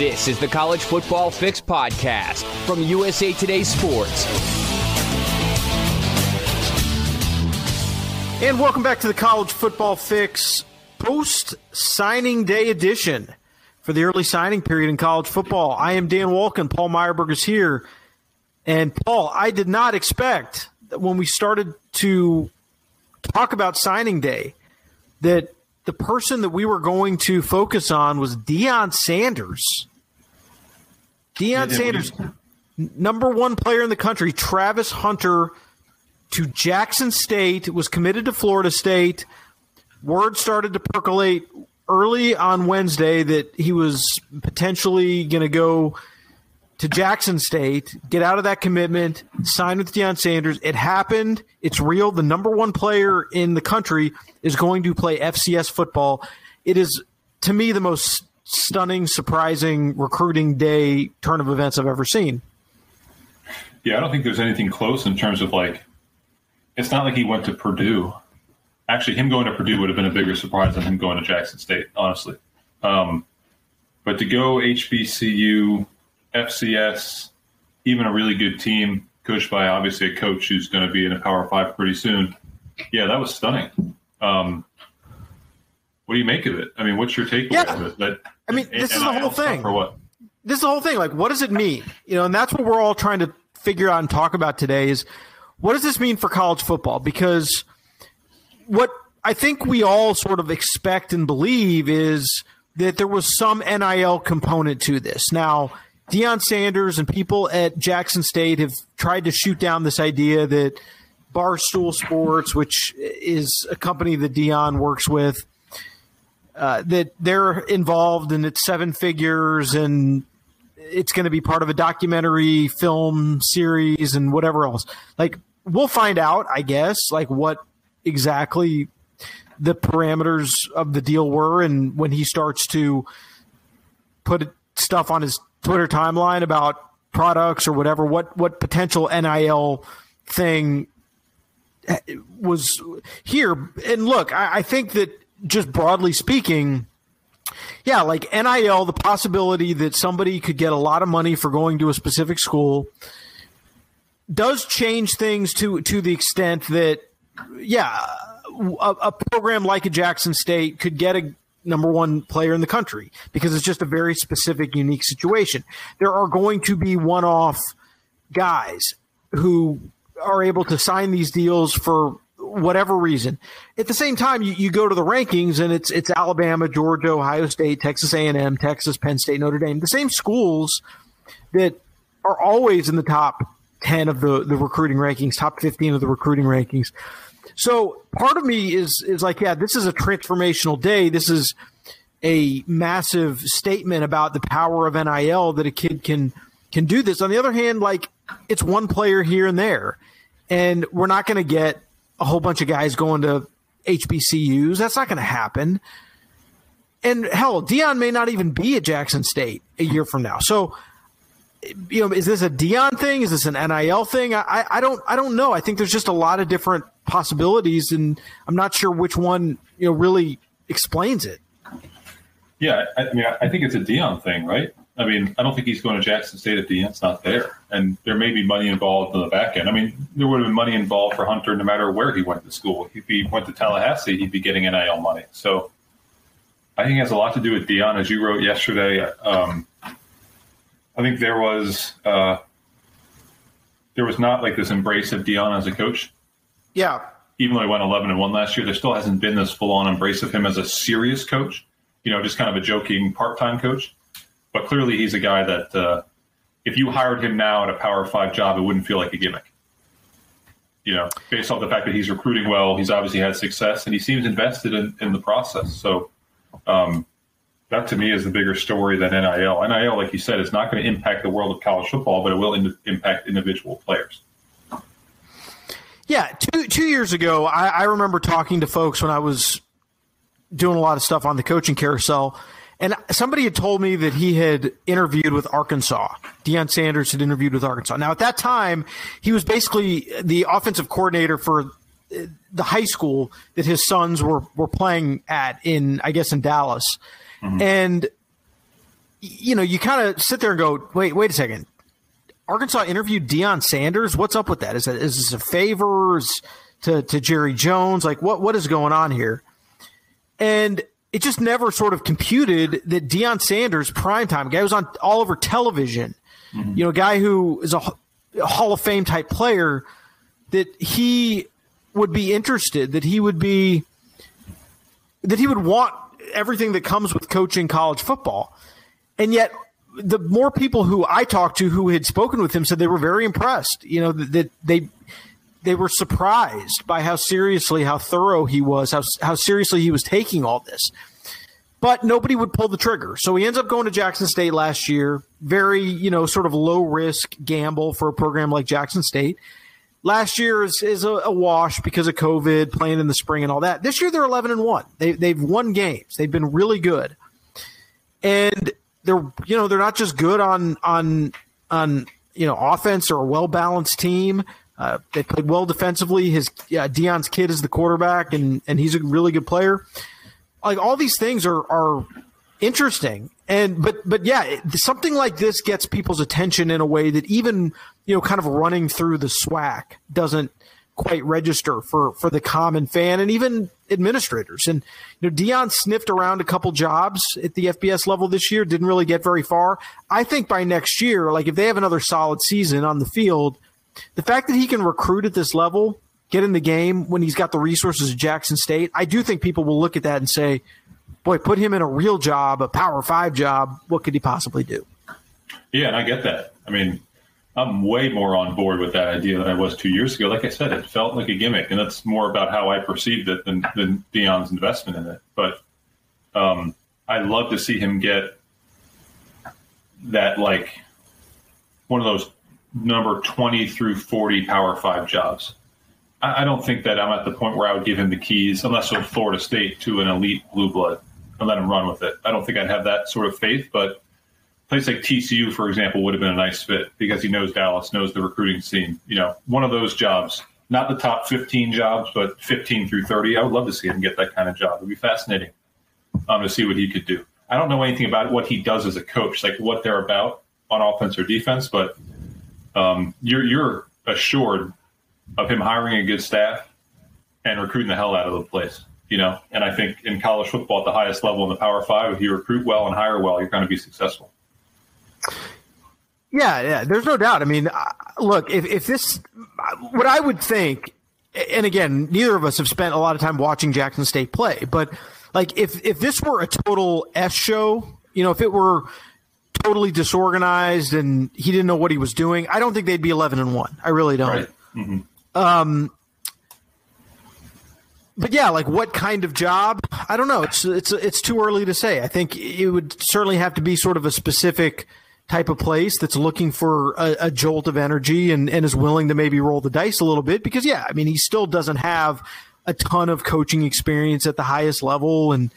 This is the College Football Fix podcast from USA Today Sports. And welcome back to the College Football Fix post signing day edition for the early signing period in college football. I am Dan Wolken. Paul Myerberg is here. And Paul, I did not expect that when we started to talk about signing day that the person that we were going to focus on was Deion Sanders. Deion Sanders, number one player in the country, Travis Hunter to Jackson State, was committed to Florida State. Word started to percolate early on Wednesday that he was potentially going to go to Jackson State, get out of that commitment, sign with Deion Sanders. It happened. It's real. The number one player in the country is going to play FCS football. It is, to me, the most stunning, surprising recruiting day turn of events I've ever seen. Yeah, I don't think there's anything close in terms of like it's not like he went to Purdue. Actually, him going to Purdue would have been a bigger surprise than him going to Jackson State, honestly. Um, but to go HBCU, FCS, even a really good team coached by obviously a coach who's going to be in a Power Five pretty soon. Yeah, that was stunning. Um, what do you make of it? I mean, what's your takeaway yeah. of it? That I mean, this is the whole thing. For what? This is the whole thing. Like, what does it mean? You know, and that's what we're all trying to figure out and talk about today. Is what does this mean for college football? Because what I think we all sort of expect and believe is that there was some NIL component to this. Now, Deion Sanders and people at Jackson State have tried to shoot down this idea that Barstool Sports, which is a company that Deion works with, uh, that they're involved and it's seven figures and it's going to be part of a documentary film series and whatever else. Like we'll find out, I guess, like what exactly the parameters of the deal were, and when he starts to put stuff on his Twitter timeline about products or whatever, what what potential NIL thing was here. And look, I, I think that just broadly speaking. Yeah, like NIL, the possibility that somebody could get a lot of money for going to a specific school, does change things to to the extent that yeah, a, a, program like a Jackson State could get a number one player in the country because it's just a very specific, unique situation. There are going to be one off guys who are able to sign these deals for whatever reason. At the same time, you, you go to the rankings and it's it's Alabama, Georgia, Ohio State, Texas A&M, Texas, Penn State, Notre Dame, the same schools that are always in the top 10 of the, the recruiting rankings, top 15 of the recruiting rankings. So part of me is is like, yeah, this is a transformational day. This is a massive statement about the power of NIL that a kid can can do this. On the other hand, like it's one player here and there. And we're not going to get a whole bunch of guys going to HBCUs. That's not going to happen. And hell, Deion may not even be at Jackson State a year from now. So you know, is this a Deion thing? Is this an NIL thing? I, I don't I don't know. I think there's just a lot of different possibilities, and I'm not sure which one you know really explains it. Yeah, I, I mean, I think it's a Deion thing, right? I mean, I don't think he's going to Jackson State if Deion's not there, and there may be money involved in the back end. I mean, there would have been money involved for Hunter no matter where he went to school. If he went to Tallahassee, he'd be getting NIL money. So I think it has a lot to do with Deion. as you wrote yesterday. Um, I think there was uh, there was not like this embrace of Deion as a coach. Yeah. Even though he went eleven and one last year, there still hasn't been this full on embrace of him as a serious coach. You know, just kind of a joking part time coach. But clearly, he's a guy that uh, if you hired him now at a Power Five job, it wouldn't feel like a gimmick. You know, based off the fact that he's recruiting well, he's obviously had success, and he seems invested in, in the process. So, um, that to me is the bigger story than NIL. NIL, like you said, is not going to impact the world of college football, but it will in- impact individual players. Yeah, two two years ago, I, I, remember talking to folks when I was doing a lot of stuff on the coaching carousel, and somebody had told me that he had interviewed with Arkansas. Deion Sanders had interviewed with Arkansas. Now, at that time, he was basically the offensive coordinator for the high school that his sons were were playing at in, I guess, in Dallas. Mm-hmm. And you know, you kind of sit there and go, wait, wait a second. Arkansas interviewed Deion Sanders. What's up with that? Is that is this a favor to to Jerry Jones? Like what what is going on here? And it just never sort of computed that Deion Sanders, primetime guy, was on all over television. Mm-hmm. You know, a guy who is a, a Hall of Fame type player, that he would be interested, that he would be, that he would want everything that comes with coaching college football. And yet, the more people who I talked to who had spoken with him said they were very impressed. You know that, that they they were surprised by how seriously, how thorough he was, how how seriously he was taking all this. But nobody would pull the trigger. So he ends up going to Jackson State last year. Very, you know, sort of low risk gamble for a program like Jackson State. Last year is, is a, a, wash because of COVID, playing in the spring and all that. This year they're 11 and 1. They, they've won games. They've been really good. And they're, you know, they're not just good on, on, on, you know, offense or a well balanced team. Uh, they played well defensively. His uh, Deion's kid is the quarterback, and and he's a really good player. Like all these things are are interesting, and but but yeah, something like this gets people's attention in a way that even you know, kind of running through the SWAC doesn't quite register for for the common fan and even administrators. And you know, Deion sniffed around a couple jobs at the FBS level this year, didn't really get very far. I think by next year, like if they have another solid season on the field, the fact that he can recruit at this level, get in the game when he's got the resources of Jackson State, I do think people will look at that and say, "Boy, put him in a real job, a Power Five job. What could he possibly do?" Yeah, and I get that. I mean, I'm way more on board with that idea than I was two years ago. Like I said, it felt like a gimmick, and that's more about how I perceived it than, than Deion's investment in it. But um, I'd love to see him get that, like, one of those number 20 through 40 Power Five jobs. I, I don't think that I'm at the point where I would give him the keys, unless it was Florida State, to an elite blue blood and let him run with it. I don't think I'd have that sort of faith, but place like TCU, for example, would have been a nice fit because he knows Dallas, knows the recruiting scene. You know, one of those jobs, not the top 15 jobs, but 15 through 30. I would love to see him get that kind of job. It would be fascinating um, to see what he could do. I don't know anything about what he does as a coach, like what they're about on offense or defense, but um, you're you're assured of him hiring a good staff and recruiting the hell out of the place. You know, and I think in college football at the highest level in the Power Five, if you recruit well and hire well, you're going to be successful. Yeah, yeah, there's no doubt. I mean, uh, look, if, if this, what I would think, and again, neither of us have spent a lot of time watching Jackson State play, but like if if this were a total S show, you know, if it were totally disorganized and he didn't know what he was doing, I don't think they'd be 11 and one. I really don't. Right. Mm-hmm. Um, but yeah, like what kind of job? I don't know. It's it's it's too early to say. I think it would certainly have to be sort of a specific type of place that's looking for a, a, jolt of energy and, and is willing to maybe roll the dice a little bit because yeah, I mean he still doesn't have a ton of coaching experience at the highest level and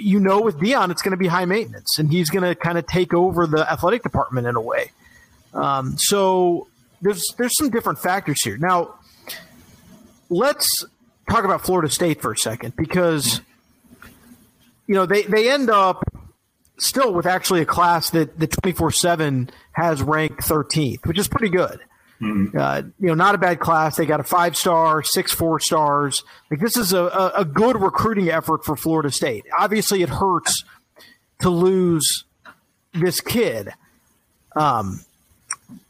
you know with Deion it's going to be high maintenance and he's going to kind of take over the athletic department in a way. Um, so there's there's some different factors here. Now let's talk about Florida State for a second because you know they they end up still with actually a class that the 24 7 has ranked 13th, which is pretty good. Mm-hmm. Uh, you know, not a bad class. They got a five star, six four stars. Like this is a, a, good recruiting effort for Florida State. Obviously, it hurts to lose this kid, um,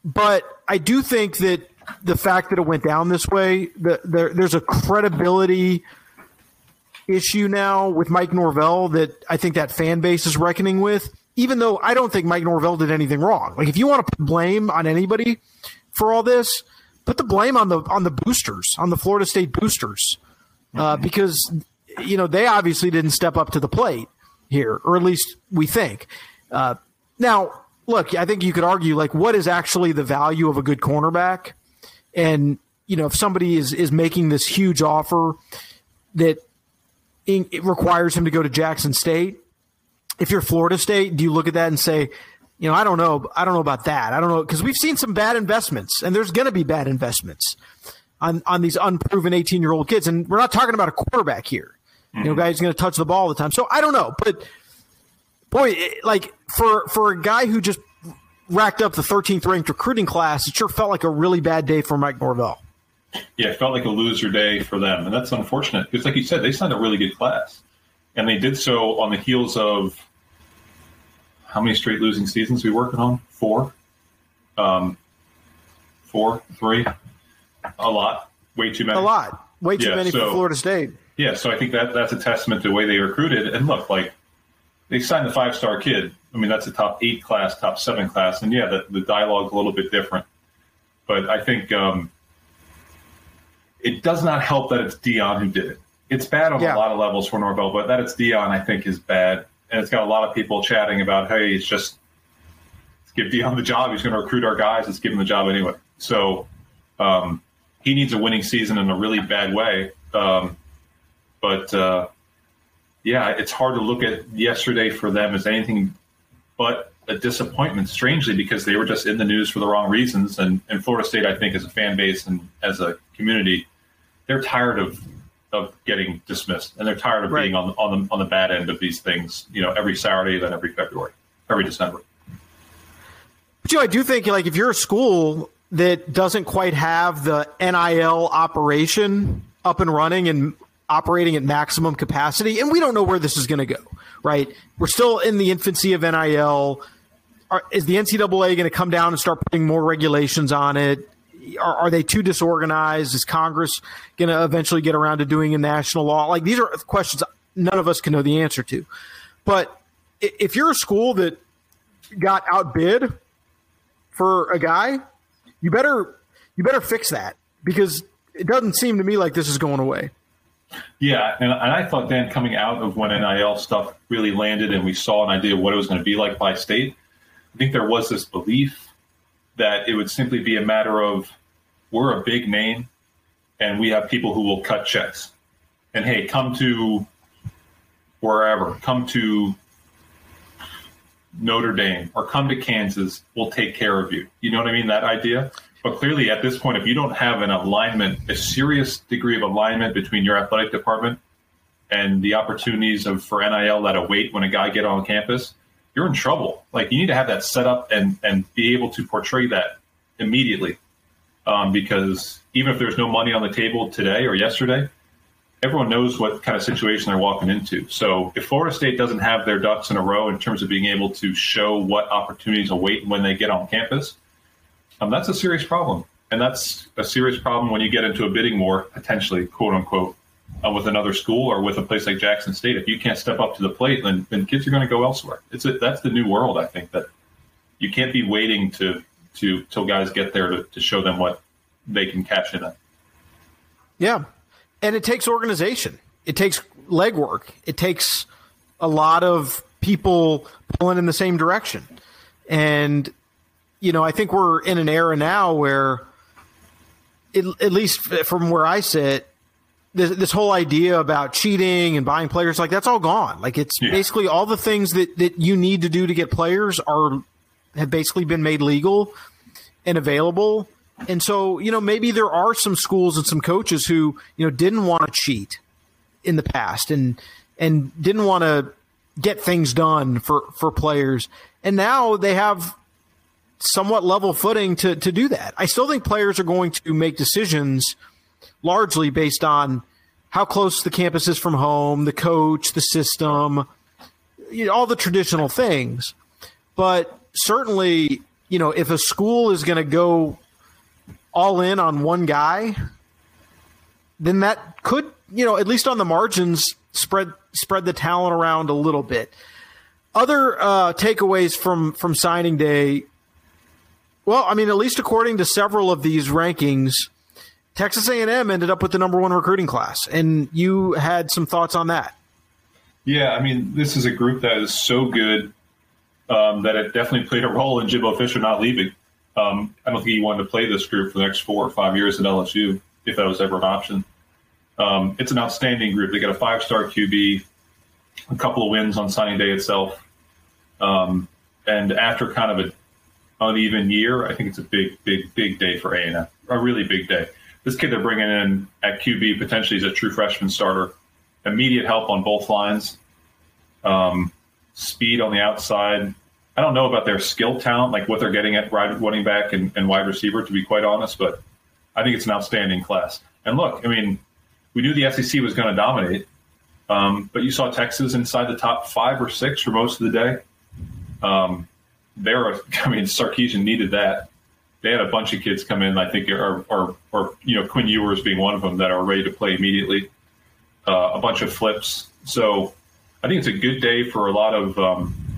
but I do think that the fact that it went down this way, the, the, there's a credibility issue now with Mike Norvell that I think that fan base is reckoning with. Even though I don't think Mike Norvell did anything wrong. Like if you want to blame on anybody for all this, put the blame on the on the boosters, on the Florida State boosters, uh, mm-hmm. because you know they obviously didn't step up to the plate here, or at least we think. Uh, now, look, I think you could argue like what is actually the value of a good cornerback, and you know if somebody is is making this huge offer that it requires him to go to Jackson State. If you're Florida State, do you look at that and say, you know, I don't know, I don't know about that. I don't know because we've seen some bad investments, and there's going to be bad investments on on these unproven 18 year old kids, and we're not talking about a quarterback here. Mm-hmm. You know, mm-hmm. guys going to touch the ball all the time. So I don't know, but boy, like for for a guy who just racked up the 13th ranked recruiting class, it sure felt like a really bad day for Mike Norvell. Yeah, it felt like a loser day for them, and that's unfortunate because, like you said, they signed a really good class, and they did so on the heels of how many straight losing seasons we working on? Four, um, four, three, a lot, way too many. A lot, way too Yeah, many so- for Florida State. Yeah, so I think that that's a testament to the way they recruited. And look, like they signed the five star kid. I mean, that's a top eight class, top seven class, and yeah, the, the dialogue's a little bit different. But I think um, it does not help that it's Deion who did it. It's bad on Yeah. a lot of levels for Norvell, but that it's Deion, I think, is bad. And it's got a lot of people chatting about, hey, it's just let's give Deion the job. He's going to recruit our guys. Let's give him the job anyway. So um, he needs a winning season in a really bad way. Um, but uh, yeah, it's hard to look at yesterday for them as anything but a disappointment, strangely, because they were just in the news for the wrong reasons. And, and Florida State, I think, as a fan base and as a community, they're tired of of getting dismissed, and they're tired of Right. being on the, on the on the bad end of these things. You know, every Saturday, then every February, every December. But you know, I do think like if you're a school that doesn't quite have the NIL operation up and running and operating at maximum capacity, and we don't know where this is going to go, right? We're still in the infancy of NIL. Are, is the NCAA going to come down and start putting more regulations on it? Are, are they too disorganized? Is Congress going to eventually get around to doing a national law? Like these are questions none of us can know the answer to. But if you're a school that got outbid for a guy, you better you better fix that because it doesn't seem to me like this is going away. Yeah, and, and I thought Dan coming out of when NIL stuff really landed and we saw an idea of what it was going to be like by state, I think there was this belief that it would simply be a matter of we're a big name and we have people who will cut checks. And hey, come to wherever, come to Notre Dame or come to Kansas, we'll take care of you. You know what I mean? That idea. But clearly, at this point, if you don't have an alignment, a serious degree of alignment between your athletic department and the opportunities of for NIL that await when a guy get on campus, you're in trouble. Like you need to have that set up and and be able to portray that immediately, um, because even if there's no money on the table today or yesterday, everyone knows what kind of situation they're walking into. So if Florida State doesn't have their ducks in a row in terms of being able to show what opportunities await when they get on campus, um, that's a serious problem. And that's a serious problem when you get into a bidding war, potentially, quote unquote, uh, with another school or with a place like Jackson State. If you can't step up to the plate, then, then kids are going to go elsewhere. It's a, that's the new world, I think, that you can't be waiting to to till guys get there to, to show them what they can cash in on. Yeah. And it takes organization. It takes legwork. It takes a lot of people pulling in the same direction. And you know, I think we're in an era now where it, at least from where I sit, this, this whole idea about cheating and buying players like that's all gone. Like it's Yeah. basically all the things that that you need to do to get players are have basically been made legal and available. And so, you know, maybe there are some schools and some coaches who, you know, didn't want to cheat in the past and and didn't want to get things done for for players. And now they have somewhat level footing to to do that. I still think players are going to make decisions largely based on how close the campus is from home, the coach, the system, you know, all the traditional things. But certainly, you know, if a school is going to go all in on one guy, then that could, you know, at least on the margins, spread spread the talent around a little bit. Other uh, takeaways from from signing day. Well, I mean, at least according to several of these rankings, Texas A&M ended up with the number one recruiting class, and you had some thoughts on that. Yeah, I mean, this is a group that is so good um, that it definitely played a role in Jimbo Fisher not leaving. Um, I don't think he wanted to play this group for the next four or five years at LSU, if that was ever an option. Um, it's an outstanding group. They got a five star QB, a couple of wins on signing day itself. Um, and after kind of an uneven year, I think it's a big, big, big day for A&M. A really big day. This kid they're bringing in at QB potentially is a true freshman starter. Immediate help on both lines. Um, speed on the outside. I don't know about their skill talent, like what they're getting at running back and, and wide receiver, to be quite honest, but I think it's an outstanding class. And look, I mean, we knew the SEC was going to dominate, um, but you saw Texas inside the top five or six for most of the day. Um, there, I mean, Sarkisian needed that. They had a bunch of kids come in. I think, or, or, or you know, Quinn Ewers being one of them that are ready to play immediately. Uh, a bunch of flips. So I think it's a good day for a lot of. Um,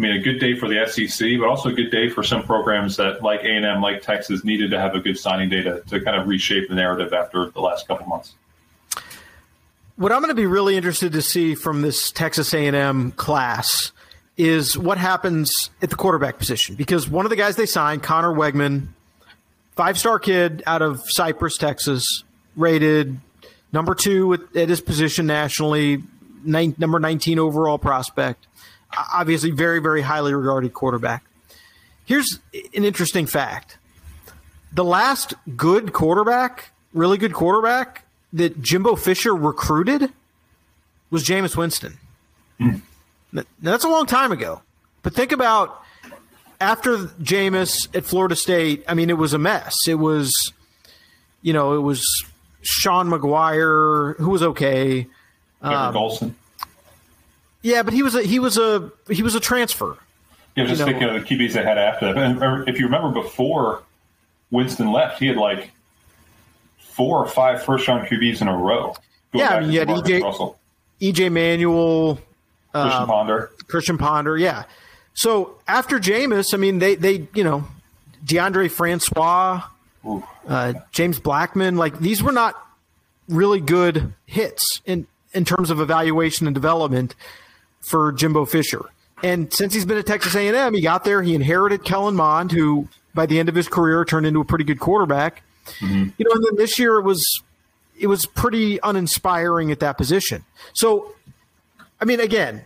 I mean, a good day for the SEC, but also a good day for some programs that, like A&M, like Texas, needed to have a good signing day to, to kind of reshape the narrative after the last couple months. What I'm going to be really interested to see from this Texas A&M class is what happens at the quarterback position because one of the guys they signed, Conner Weigman, five-star kid out of Cypress, Texas, rated number two at his position nationally, nine, number 19 overall prospect. Obviously, very, very highly regarded quarterback. Here's an interesting fact the last good quarterback, really good quarterback that Jimbo Fisher recruited was Jameis Winston. Mm. Now, that's a long time ago. But think about after Jameis at Florida State, I mean, it was a mess. It was, you know, it was Sean Maguire, who was okay. Um, Golson. Yeah, but he was a he was a he was a transfer. Yeah, just thinking of the QBs they had after that. And if you remember before Winston left, he had like four or five first round QBs in a row. Yeah, I mean, you had EJ, Russell. EJ Manuel, Christian um, Ponder. Christian Ponder, yeah. So after Jameis, I mean, they they you know, Deondre Francois, uh, James Blackman, like these were not really good hits in in terms of evaluation and development for Jimbo Fisher. And since he's been at Texas A&M, he got there. He inherited Kellen Mond, who by the end of his career turned into a pretty good quarterback. Mm-hmm. You know, and then this year it was it was pretty uninspiring at that position. So I mean, again,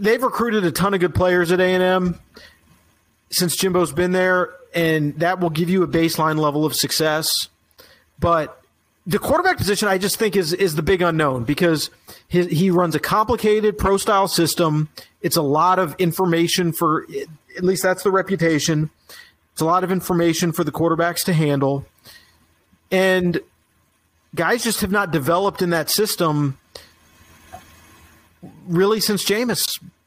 they've recruited a ton of good players at A and M since Jimbo's been there, and that will give you a baseline level of success. But the quarterback position, I just think is is the big unknown because he, he runs a complicated pro style system. It's a lot of information for at least that's the reputation. It's a lot of information for the quarterbacks to handle, and guys just have not developed in that system really since Jameis.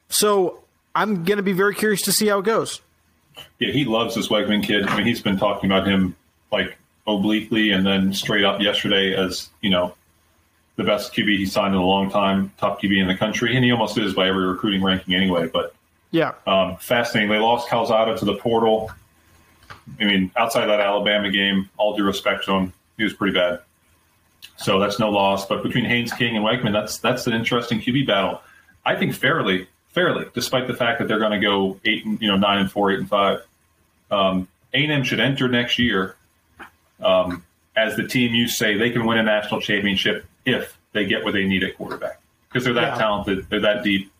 So I'm going to be very curious to see how it goes. Yeah, he loves this Weigman kid. I mean, he's been talking about him like obliquely and then straight up yesterday as you know the best QB he signed in a long time, top QB in the country, and he almost is by every recruiting ranking anyway. But yeah, um, fascinating. They lost Calzada to the portal. I mean, outside that Alabama game, all due respect to him, he was pretty bad. So that's no loss. But between Haynes King and Weigman, that's that's an interesting QB battle. I think fairly, fairly, despite the fact that they're going to go eight, and, you know, nine and four, eight and five. Um, A&M should enter next year um, as the team you say they can win a national championship if they get what they need at quarterback because they're that yeah. talented, they're that deep,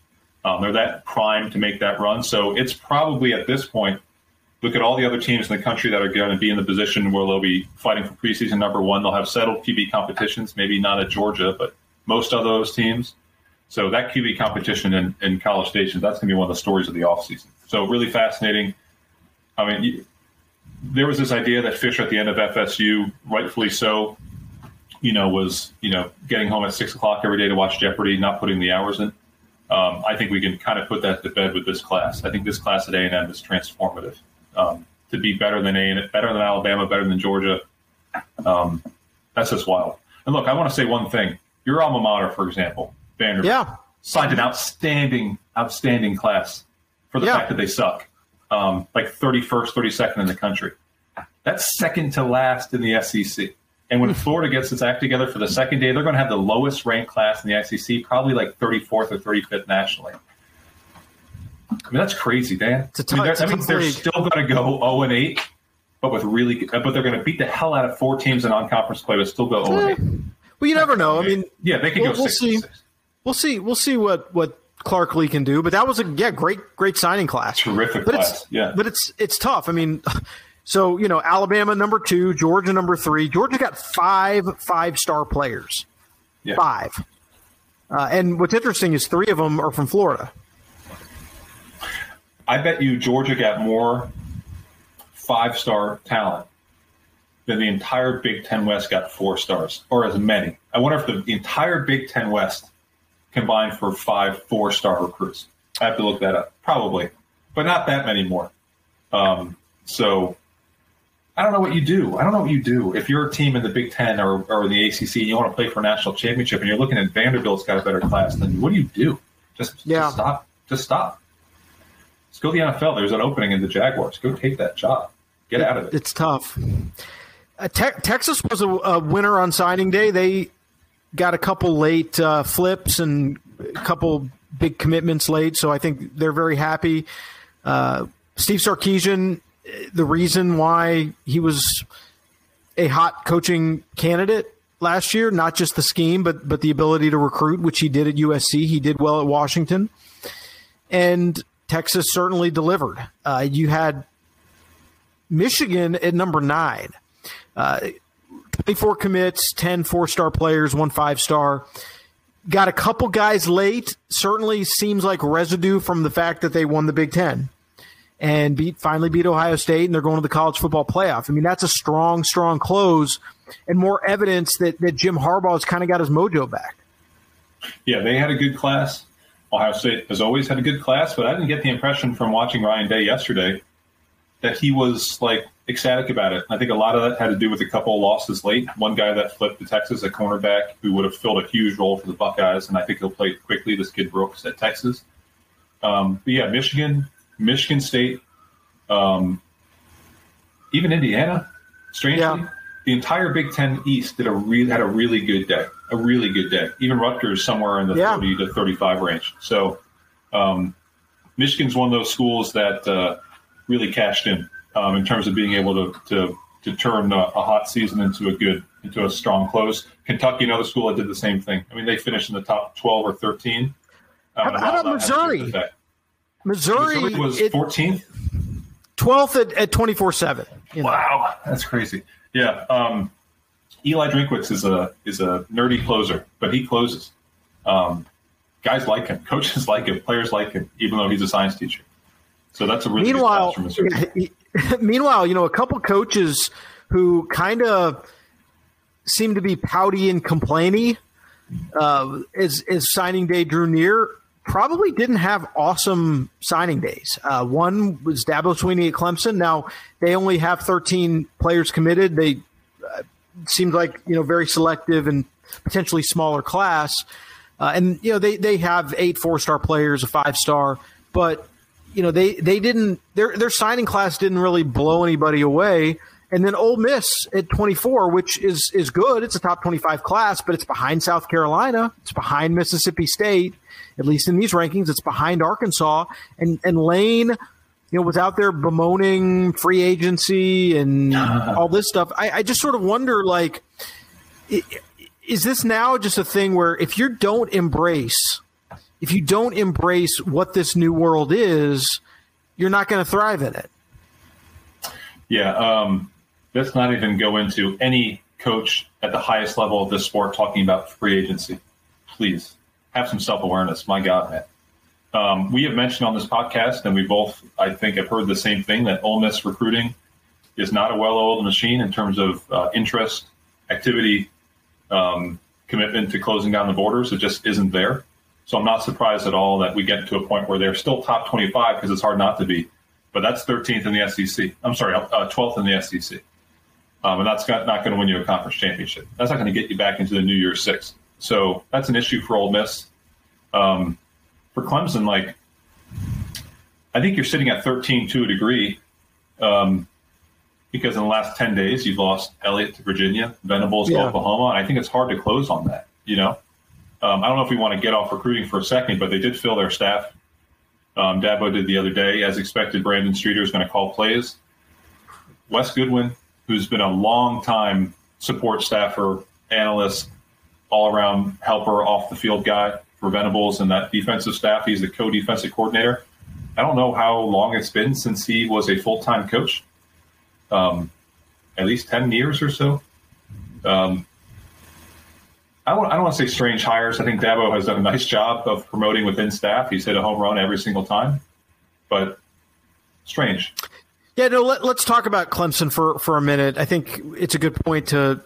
um, they're that primed to make that run. So it's probably at this point look at all the other teams in the country that are going to be in the position where they'll be fighting for preseason number one. They'll have settled QB competitions, maybe not at Georgia, but most of those teams. So that QB competition in, in college stations, that's going to be one of the stories of the offseason. So really fascinating. I mean, you, there was this idea that Fisher at the end of FSU, rightfully so, you know, was, you know, getting home at six o'clock every day to watch Jeopardy, not putting the hours in. Um, I think we can kind of put that to bed with this class. I think this class at A&M is transformative um, to be better than A and better than Alabama, better than Georgia. Um, that's just wild. And look, I want to say one thing. Your alma mater, for example, Vanderbilt, yeah. signed an outstanding, outstanding class for the yeah. fact that they suck. Um, like 31st, 32nd in the country. That's second to last in the SEC. And when Florida gets its act together for the second day, they're going to have the lowest ranked class in the SEC, probably like 34th or 35th nationally. I mean, that's crazy, Dan. It's a t- I mean, that means they're still going to go 0 and 8, but with really, but they're going to beat the hell out of four teams in non-conference play, but still go 0 and 8. Well, you never know. I mean, yeah, they can we'll, go we'll see. Six. We'll see. We'll see what what Clark Lea can do. But that was a yeah, great great signing class. Terrific but class. It's, yeah, but it's it's tough. I mean. So, you know, Alabama number two, Georgia number three. Georgia got five five star players. Yeah. Five. Uh, and what's interesting is three of them are from Florida. I bet you Georgia got more five star talent than the entire Big Ten West got four stars, or as many. I wonder if the entire Big Ten West combined for five four star recruits. I have to look that up. Probably, but not that many more. Um, so I don't know what you do. I don't know what you do. If you're a team in the Big Ten or, or the ACC and you want to play for a national championship and you're looking at Vanderbilt's got a better class than you, what do you do? Just, yeah. just stop. Just stop. Let's go to the NFL. There's an opening in the Jaguars. Go take that job. Get out of it. It's tough. Uh, te- Texas was a, a, winner on signing day. They got a couple late uh, flips and a couple big commitments late, so I think they're very happy. Uh, Steve Sarkisian, the reason why he was a hot coaching candidate last year, not just the scheme, but but the ability to recruit, which he did at USC. He did well at Washington, and Texas certainly delivered. Uh, you had Michigan at number nine. Uh, 24 commits, 10 four star players, one five star. Got a couple guys late. Certainly seems like residue from the fact that they won the Big Ten and beat finally beat Ohio State, and they're going to the college football playoff. I mean, that's a strong, strong close, and more evidence that that Jim Harbaugh has kind of got his mojo back. Yeah, they had a good class. Ohio State has always had a good class, but I didn't get the impression from watching Ryan Day yesterday that he was like ecstatic about it. I think a lot of that had to do with a couple of losses late. One guy that flipped to Texas, a cornerback who would have filled a huge role for the Buckeyes, and I think he'll play quickly. This kid Brooks at Texas. Um, but yeah, Michigan, Michigan State, um, even Indiana. Strangely, yeah. the entire Big Ten East did a re- had a really good day. A really good day. Even Rutgers somewhere in the yeah. 30 to 35 range. So um, Michigan's one of those schools that uh, really cashed in um, in terms of being able to to, to turn a, a, hot season into a good into a strong close. Kentucky, another school that did the same thing. I mean, they finished in the top 12 or 13. Um, how, how about Missouri? Missouri? Missouri was 14th. 12th at, at 24 7. Wow, that's crazy. Yeah. Um, Eli Drinkwitz is a is a nerdy closer, but he closes. Um, guys like him, coaches like him, players like him, even though he's a science teacher. So that's a really meanwhile. meanwhile, you know, a couple coaches who kind of seem to be pouty and complainy uh, as as signing day drew near. Probably didn't have awesome signing days. Uh, one was Dabo Swinney at Clemson. Now they only have 13 players committed. They uh, seemed like you know very selective and potentially smaller class. Uh, and you know they they have eight four star players, a five star, but you know they they didn't their their signing class didn't really blow anybody away. And then Ole Miss at 24, which is is good. It's a top 25 class, but it's behind South Carolina. It's behind Mississippi State, at least in these rankings. It's behind Arkansas and and Lane. You know, without their bemoaning free agency and all this stuff, I, I just sort of wonder, like, is this now just a thing where if you don't embrace if you don't embrace what this new world is, you're not going to thrive in it. Yeah, um, let's not even go into any coach at the highest level of this sport talking about free agency. Please have some self awareness. My God, man. Um, we have mentioned on this podcast, and we both, I think, have heard the same thing that Ole Miss recruiting is not a well-oiled machine in terms of uh, interest, activity, um, commitment to closing down the borders. It just isn't there. So I'm not surprised at all that we get to a point where they're still top 25 because it's hard not to be. But that's 13th in the SEC. I'm sorry, uh, 12th in the SEC. Um, and that's not, not going to win you a conference championship. That's not going to get you back into the New Year's Six. So that's an issue for Ole Miss. Um, for Clemson, like, I think you're sitting at 13 to a degree um, because in the last 10 days, you've lost Elliott to Virginia, Venables yeah. to Oklahoma. And I think it's hard to close on that, you know? Um, I don't know if we want to get off recruiting for a second, but they did fill their staff. Um, Dabo did the other day. As expected, Brandon Streeter is going to call plays. Wes Goodwin, who's been a long time support staffer, analyst, all around helper, off the field guy for Venables and that defensive staff. He's the co defensive coordinator. I don't know how long it's been since he was a full time coach. Um, at least 10 years or so. Um, I don't, I don't want to say strange hires. I think Dabo has done a nice job of promoting within staff. He's hit a home run every single time, but strange. Yeah, no. Let, us talk about Clemson for for a minute. I think it's a good point to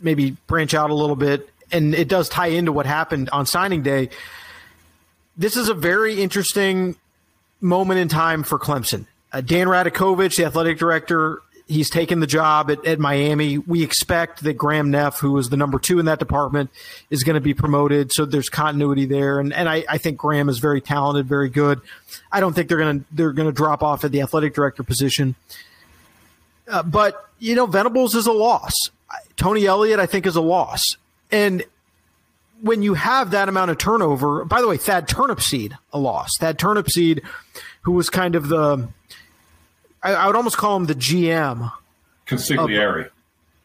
maybe branch out a little bit, and it does tie into what happened on signing day. This is a very interesting moment in time for Clemson. Uh, Dan Radakovich, the athletic director, he's taken the job at, at Miami. We expect that Graham Neff, who was the number two in that department, is going to be promoted. So there's continuity there, and and I, I think Graham is very talented, very good. I don't think they're going to they're going to drop off at the athletic director position. Uh, but you know, Venables is a loss. Tony Elliott, I think, is a loss, and when you have that amount of turnover, by the way, Thad Turnipseed, a loss. Thad Turnipseed, who was kind of the I, I would almost call him the GM. Consigliere. Of,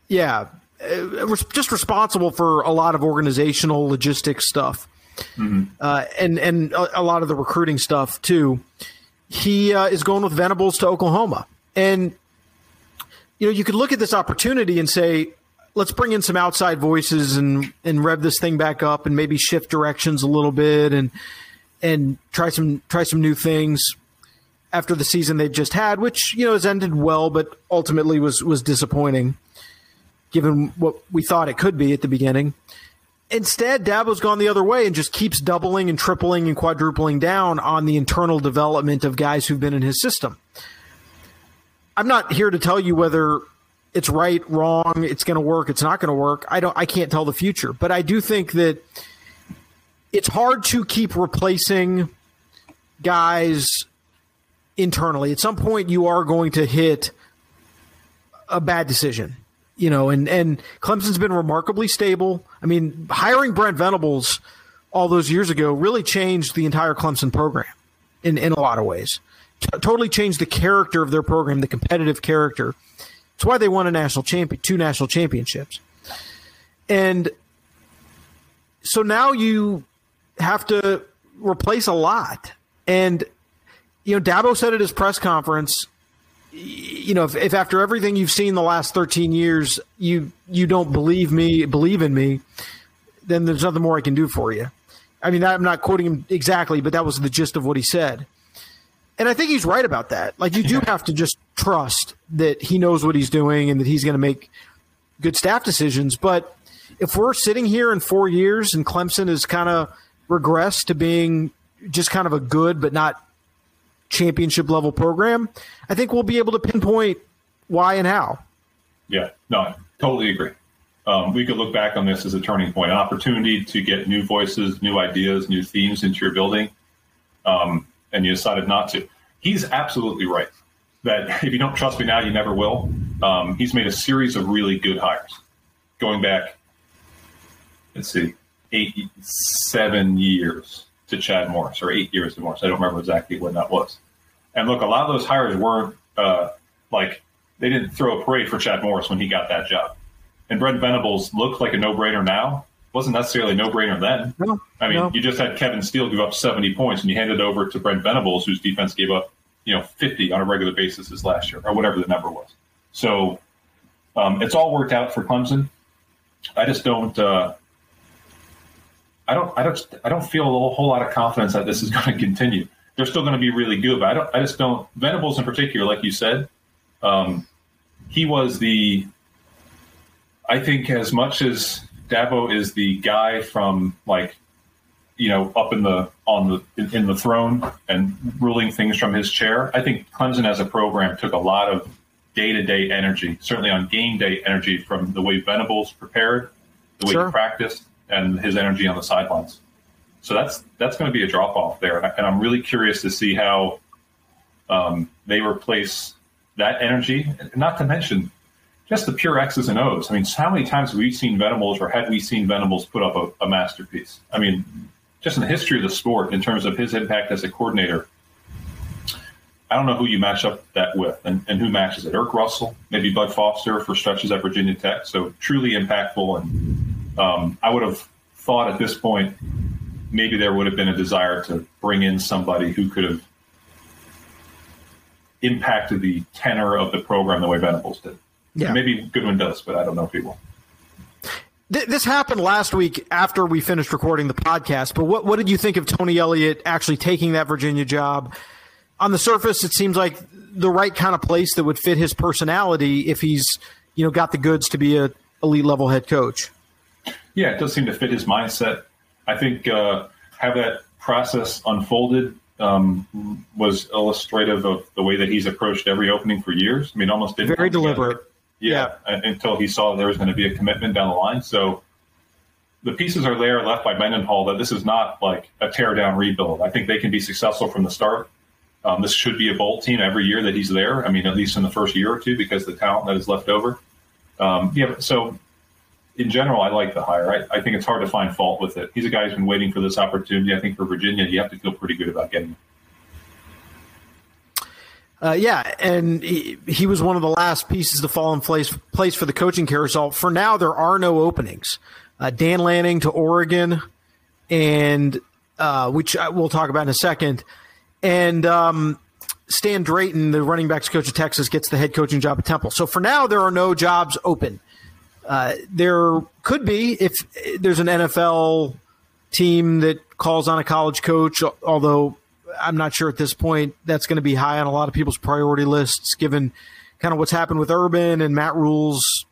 yeah, uh, just responsible for a lot of organizational logistics stuff, mm-hmm. uh, and and a, a, lot of the recruiting stuff too. He uh, is going with Venables to Oklahoma, and you know you could look at this opportunity and say, let's bring in some outside voices and and rev this thing back up, and maybe shift directions a little bit, and and try some try some new things after the season they've just had, which you know has ended well, but ultimately was was disappointing, given what we thought it could be at the beginning. Instead, Dabo's gone the other way and just keeps doubling and tripling and quadrupling down on the internal development of guys who've been in his system. I'm not here to tell you whether it's right, wrong, it's going to work, it's not going to work. I don't I can't tell the future, but I do think that it's hard to keep replacing guys internally. At some point, you are going to hit a bad decision, you know. And and Clemson's been remarkably stable. I mean, hiring Brent Venables all those years ago really changed the entire Clemson program in in a lot of ways. T- totally changed the character of their program, the competitive character. It's why they won a national champion, two national championships, and so now you have to replace a lot and you know, Dabo said at his press conference, you know, if, if, after everything you've seen the last 13 years, you you don't believe me, believe in me, then there's nothing more I can do for you. I mean, I'm not quoting him exactly, but that was the gist of what he said. And I think he's right about that. Like, you do have to just trust that he knows what he's doing and that he's going to make good staff decisions. But if we're sitting here in four years and Clemson has kind of regressed to being just kind of a good but not championship level program, I think we'll be able to pinpoint why and how. Yeah, no, I totally agree. Um, we could look back on this as a turning point, an opportunity to get new voices, new ideas, new themes into your building, um, and you decided not to. He's absolutely right that if you don't trust me now, you never will. Um, he's made a series of really good hires going back, let's see, eight, seven years to Chad Morris, or eight years to Morris. I don't remember exactly when that was. And look, a lot of those hires weren't uh, like they didn't throw a parade for Chad Morris when he got that job. And Brent Venables looked like a no brainer now. Wasn't necessarily a no brainer then. No, I mean, no. you just had Kevin Steele give up 70 points and you handed over to Brent Venables, whose defense gave up, you know, 50 on a regular basis this last year, or whatever the number was. So um, it's all worked out for Clemson. I just don't. Uh, I don't. I don't. I don't feel a whole lot of confidence that this is going to continue they're still going to be really good. But I don't. I just don't. Venables in particular, like you said, um, he was the. I think as much as Dabo is the guy from like, you know, up in the on the in, in the throne and ruling things from his chair. I think Clemson as a program took a lot of day to day energy, certainly on game day energy, from the way Venables prepared, the way sure. he practiced, and his energy on the sidelines. So that's that's going to be a drop off there, and I'm really curious to see how um, they replace that energy. Not to mention just the pure X's and O's. I mean, how many times have we seen Venables, or had we seen Venables put up a, a masterpiece? I mean, just in the history of the sport, in terms of his impact as a coordinator, I don't know who you match up that with and, and who matches it. Erk Russell, maybe Bud Foster for stretches at Virginia Tech. So truly impactful. And um, I would have thought at this point maybe there would have been a desire to bring in somebody who could have impacted the tenor of the program the way Venables did. Yeah. maybe Goodwin does, but I don't know if he will. this happened last week after we finished recording the podcast. But what what did you think of Tony Elliott actually taking that Virginia job? On the surface, it seems like the right kind of place that would fit his personality if he's you know got the goods to be a elite level head coach. Yeah, it does seem to fit his mindset. I think uh, how that process unfolded um, was illustrative of the way that he's approached every opening for years. I mean, almost didn't very deliberate. Yeah, yeah, until he saw there was going to be a commitment down the line. So the pieces are there left by Mendenhall that this is not like a tear down rebuild. I think they can be successful from the start. Um, this should be a bolt team every year that he's there. I mean, at least in the first year or two, because the talent that is left over. Um, yeah, so in general, I like the hire. I, I, think it's hard to find fault with it. He's a guy who's been waiting for this opportunity. I think for Virginia, you have to feel pretty good about getting it. Uh, yeah, and he, he, was one of the last pieces to fall in place, place for the coaching carousel. For now, there are no openings. Uh, Dan Lanning to Oregon, and uh, which we'll talk about in a second. And um, Stan Drayton, the running backs coach of Texas, gets the head coaching job at Temple. So for now, there are no jobs open. Uh, there could be if there's an NFL team that calls on a college coach, although I'm not sure at this point that's going to be high on a lot of people's priority lists, given kind of what's happened with Urban and Matt Rhule's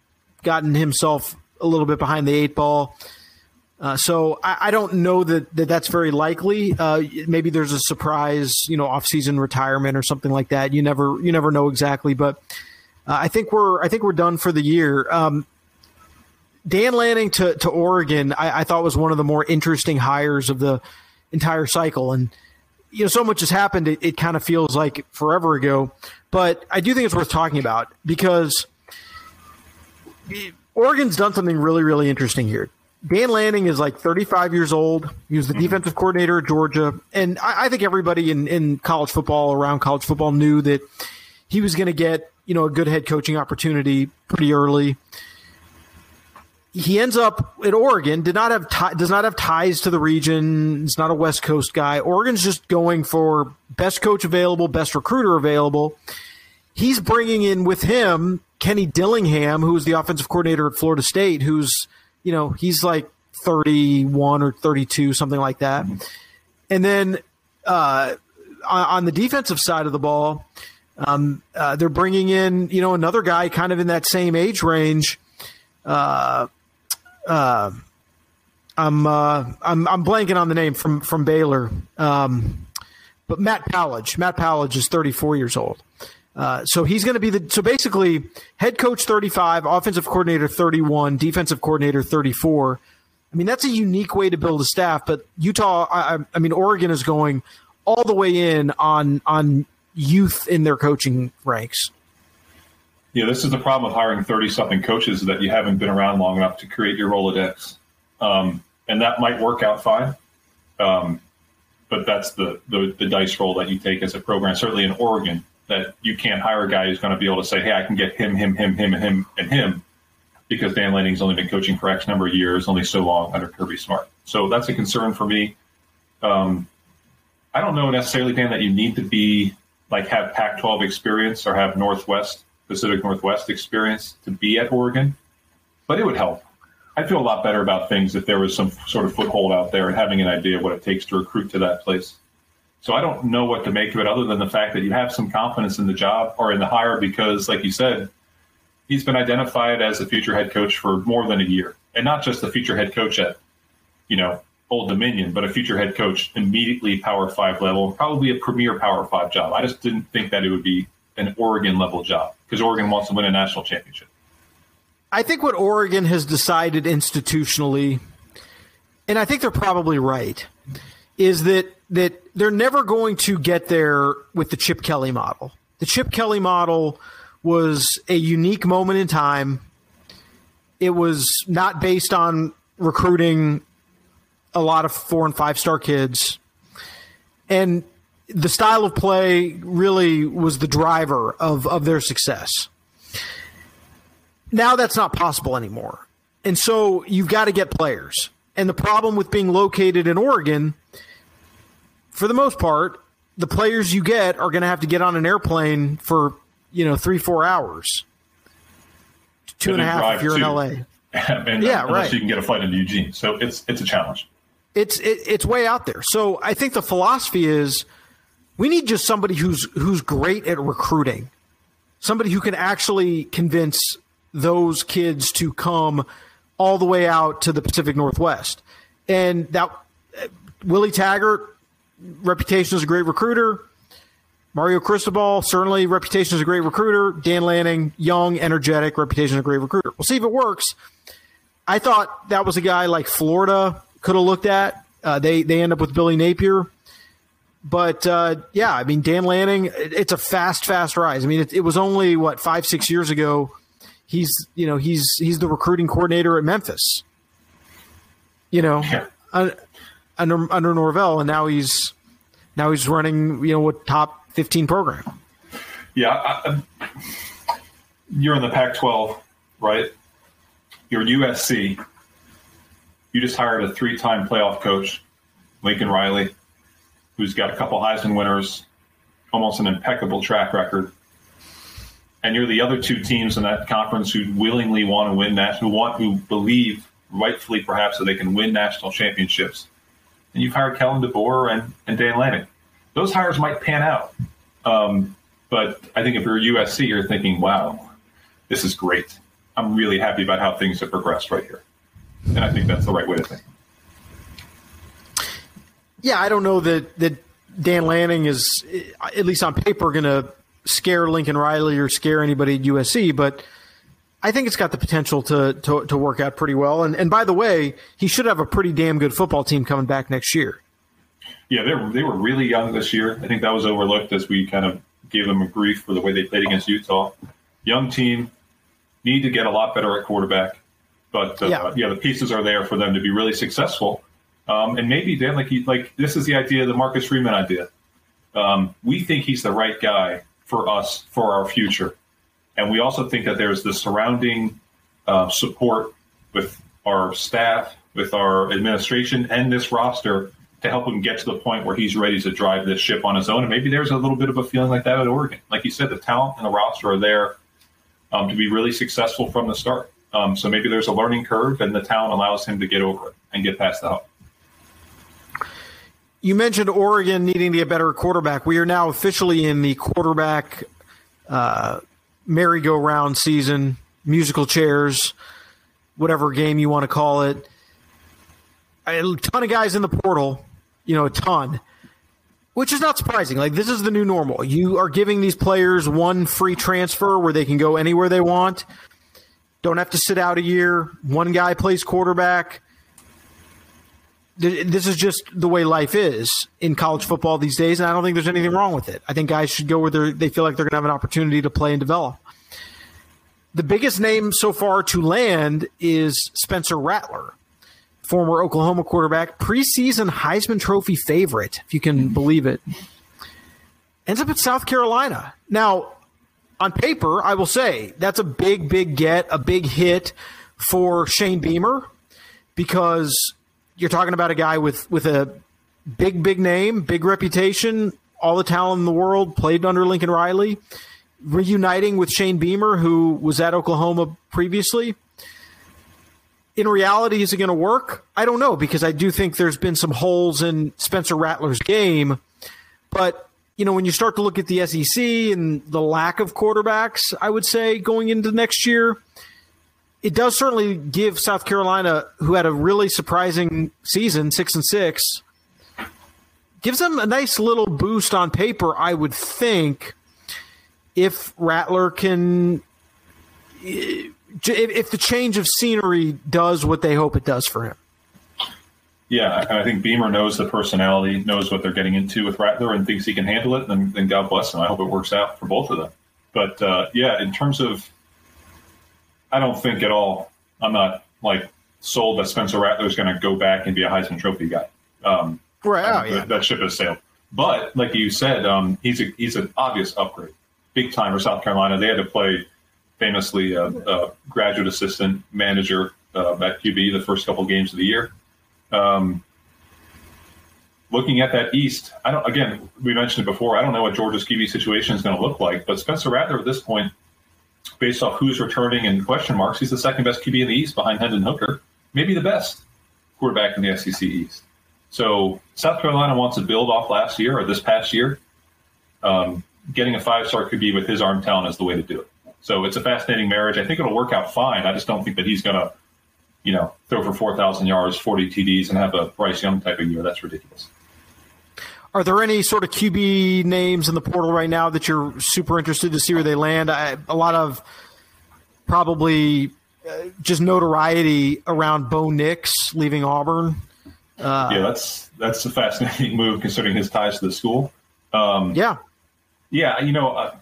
gotten himself a little bit behind the eight ball. Uh, so I, I, don't know that, that that's very likely. Uh, maybe there's a surprise, you know, off-season retirement or something like that. You never you never know exactly, but uh, I think we're I think we're done for the year. Um, Dan Lanning to, to Oregon, I, I, thought was one of the more interesting hires of the entire cycle. And, you know, so much has happened, it, it kind of feels like forever ago. But I do think it's worth talking about because Oregon's done something really, really interesting here. Dan Lanning is like 35 years old. He was the mm-hmm. defensive coordinator at Georgia. And I, I think everybody in, in college football, around college football, knew that he was going to get, you know, a good head coaching opportunity pretty early he ends up at Oregon. Did not have t- does not have ties to the region. He's not a West Coast guy. Oregon's just going for best coach available, best recruiter available. He's bringing in with him Kenny Dillingham, who is the offensive coordinator at Florida State. Who's you know he's like thirty one or thirty two, something like that. And then uh, on the defensive side of the ball, um, uh, they're bringing in you know another guy kind of in that same age range. Uh, uh, I'm uh, I'm I'm blanking on the name from from Baylor, um, but Matt Powledge. Matt Powledge is 34 years old. Uh, so he's going to be the so basically head coach 35, offensive coordinator 31, defensive coordinator 34. I mean that's a unique way to build a staff. But Utah, I, I mean Oregon is going all the way in on on youth in their coaching ranks. Yeah, this is the problem with hiring 30 something coaches that you haven't been around long enough to create your Rolodex. Um, and that might work out fine. Um, but that's the, the, the, dice roll that you take as a program, certainly in Oregon, that you can't hire a guy who's going to be able to say, hey, I can get him, him, him, him, and him, and him, because Dan Lanning's only been coaching for X number of years, only so long under Kirby Smart. So that's a concern for me. Um, I don't know necessarily, Dan, that you need to be like have Pac 12 experience or have Northwest Pacific Northwest experience to be at Oregon, but it would help. I'd feel a lot better about things if there was some sort of foothold out there and having an idea of what it takes to recruit to that place. So I don't know what to make of it other than the fact that you have some confidence in the job or in the hire because, like you said, he's been identified as a future head coach for more than a year. And not just the future head coach at, you know, Old Dominion, but a future head coach immediately Power Five level, probably a premier Power Five job. I just didn't think that it would be an Oregon level job because Oregon wants to win a national championship. I think what Oregon has decided institutionally, and I think they're probably right, is that that they're never going to get there with the Chip Kelly model. The Chip Kelly model was a unique moment in time. It was not based on recruiting a lot of four and five star kids. And the style of play really was the driver of, of their success. Now that's not possible anymore. And so you've got to get players. And the problem with being located in Oregon, for the most part, the players you get are going to have to get on an airplane for, you know, three, four hours. Two and a half if you're too. in LA. and Yeah, unless right. you can get a flight into Eugene. So it's it's a challenge. it's it, it's way out there. So I think the philosophy is we need just somebody who's who's great at recruiting, somebody who can actually convince those kids to come all the way out to the Pacific Northwest, and that Willie Taggart reputation as a great recruiter. Mario Cristobal, certainly reputation as a great recruiter. Dan Lanning, young, energetic, reputation as a great recruiter. We'll see if it works. I thought that was a guy like Florida could have looked at. Uh, they they end up with Billy Napier, but uh, yeah, I mean Dan Lanning. it- It's a fast, fast rise. I mean, it, it was only what five, six years ago. He's you know he's he's the recruiting coordinator at Memphis. You know, Yeah. under under Norvell, and now he's now he's running you know a top fifteen program. Yeah, I, I, you're in the Pac-12, right? You're USC. You just hired a three-time playoff coach, Lincoln Riley, who's got a couple Heisman winners, almost an impeccable track record. And you're the other two teams in that conference who willingly want to win that, who want, who believe, rightfully perhaps, that they can win national championships. And you've hired Kalen DeBoer and, and Dan Lanning. Those hires might pan out. Um, but I think if you're USC, you're thinking, wow, this is great. I'm really happy about how things have progressed right here. And I think that's the right way to think. Yeah, I don't know that that Dan Lanning is at least on paper going to scare Lincoln Riley or scare anybody at USC, but I think it's got the potential to to, to work out pretty well. And and by the way, he should have a pretty damn good football team coming back next year. Yeah, they were, they were really young this year. I think that was overlooked as we kind of gave them a grief for the way they played against Utah. Young team, need to get a lot better at quarterback. But uh, Yeah. yeah. the pieces are there for them to be really successful. Um, and maybe Dan, like he, like this is the idea, the Marcus Freeman idea. Um, we think he's the right guy for us for our future, and we also think that there's the surrounding uh, support with our staff, with our administration, and this roster to help him get to the point where he's ready to drive this ship on his own. And maybe there's a little bit of a feeling like that at Oregon. Like you said, the talent and the roster are there um, to be really successful from the start. Um, so maybe there's a learning curve, and the talent allows him to get over it and get past the hump. You mentioned Oregon needing to get better quarterback. We are now officially in the quarterback uh, merry-go-round season, musical chairs, whatever game you want to call it. A ton of guys in the portal, you know, a ton, which is not surprising. Like this is the new normal. You are giving these players one free transfer where they can go anywhere they want. Don't have to sit out a year. One guy plays quarterback this is just the way life is in college football these days, and I don't think there's anything wrong with it. I think guys should go where they're- they feel like they're going to have an opportunity to play and develop. The biggest name so far to land is Spencer Rattler, former Oklahoma quarterback, preseason Heisman Trophy favorite, if you can mm-hmm. believe it. Ends up at South Carolina. Now, on paper, I will say that's a big, big get, a big hit for Shane Beamer because you're talking about a guy with with a big, big name, big reputation, all the talent in the world, played under Lincoln Riley, reuniting with Shane Beamer, who was at Oklahoma previously. In reality, is it going to work? I don't know because I do think there's been some holes in Spencer Rattler's game. But, you know, when you start to look at the SEC and the lack of quarterbacks, I would say going into next year, it does certainly give South Carolina, who had a really surprising season, six and six, gives them a nice little boost on paper, I would think, if Rattler can, if, if the change of scenery does what they hope it does for him. Yeah, I think Beamer knows the personality, knows what they're getting into with Rattler, and thinks he can handle it. Then, then God bless him. I hope it works out for both of them. But uh, yeah, in terms of, I don't think at all. I'm not like sold that Spencer Rattler is going to go back and be a Heisman Trophy guy. Um, Right. Oh, that- yeah. that ship has sailed. But like you said, um, he's a he's an obvious upgrade, big time for South Carolina. They had to play famously a, a graduate assistant manager uh, at QB the first couple games of the year. Um, looking at that East, I don't. Again, we mentioned it before. I don't know what Georgia's QB situation is going to look like, but Spencer Rattler at this point, based off who's returning and question marks, he's the second best QB in the East behind Hendon Hooker, maybe the best quarterback in the SEC East. So South Carolina wants to build off last year or this past year. Um, getting a five star QB with his arm talent is the way to do it. So it's a fascinating marriage. I think it'll work out fine. I just don't think that he's going to, you know, throw for 4,000 yards, 40 TDs, and have a Bryce Young type of year. That's ridiculous. Are there any sort of QB names in the portal right now that you're super interested to see where they land? I, a lot of probably uh, just notoriety around Bo Nix leaving Auburn. Uh, yeah, that's that's a fascinating move considering his ties to the school. Um, yeah, yeah. You know, uh,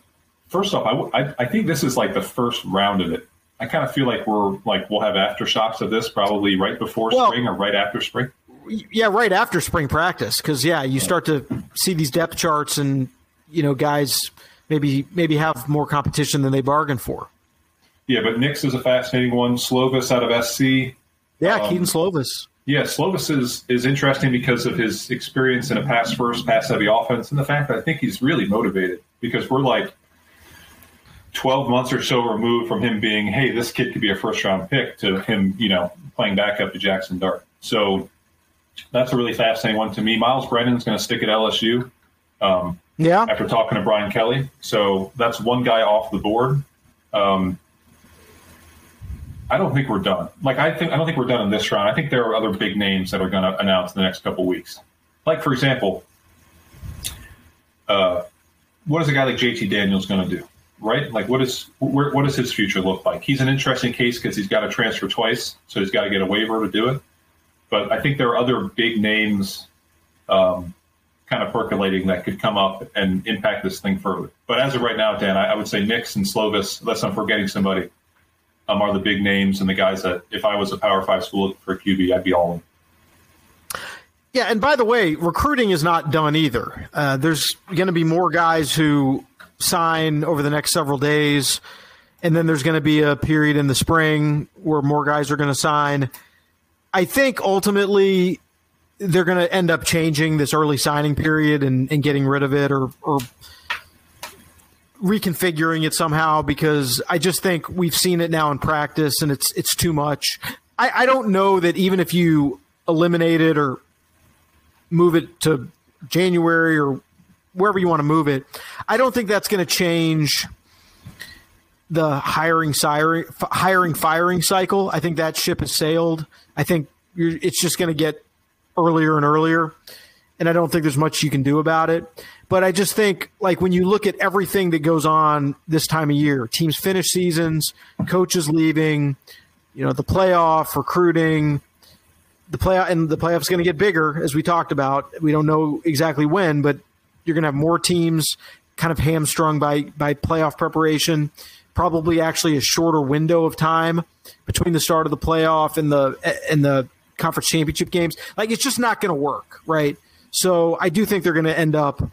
first off, I, w- I, I think this is like the first round of it. I kind of feel like we're like we'll have aftershocks of this probably right before well, spring or right after spring. Yeah, right after spring practice because yeah, you start to see these depth charts and you know guys maybe maybe have more competition than they bargained for. Yeah, but Nix is a fascinating one. Slovis out of SC. Yeah, um, Kedon Slovis. Yeah, Slovis is, is interesting because of his experience in a pass first, pass heavy offense, and the fact that I think he's really motivated because we're like 12 months or so removed from him being, hey, this kid could be a first round pick, to him, you know, playing back up to Jaxson Dart. So that's a really fascinating one to me. Myles Brennan's going to stick at LSU. Um, yeah. After talking to Brian Kelly, so that's one guy off the board. Um, I don't think we're done. Like I think I don't think we're done in this round. I think there are other big names that are going to announce in the next couple weeks. Like for example, uh, what is a guy like JT Daniels going to do? Right? Like what is where, what does his future look like? He's an interesting case because he's got to transfer twice, so he's got to get a waiver to do it. But I think there are other big names um, kind of percolating that could come up and impact this thing further. But as of right now, Dan, I, I would say Nix and Slovis, unless I'm forgetting somebody um, are the big names and the guys that if I was a Power Five school for QB, I'd be all in. Yeah, and by the way, recruiting is not done either. Uh, there's going to be more guys who sign over the next several days, and then there's going to be a period in the spring where more guys are going to sign. I think ultimately they're going to end up changing this early signing period and, and getting rid of it or, or reconfiguring it somehow because I just think we've seen it now in practice and it's it's too much. I, I don't know that even if you eliminate it or move it to January or wherever you want to move it, I don't think that's going to change the hiring hiring firing cycle. I think that ship has sailed. I think it's just going to get earlier and earlier, and I don't think there's much you can do about it. But I just think, like, when you look at everything that goes on this time of year, teams finish seasons, coaches leaving, you know, the playoff, recruiting, the playoff, and the playoff's going to get bigger, as we talked about. We don't know exactly when, but you're going to have more teams kind of hamstrung by by playoff preparation. Probably actually a shorter window of time between the start of the playoff and the and the conference championship games. Like it's just not going to work, right? So I do think they're going to end up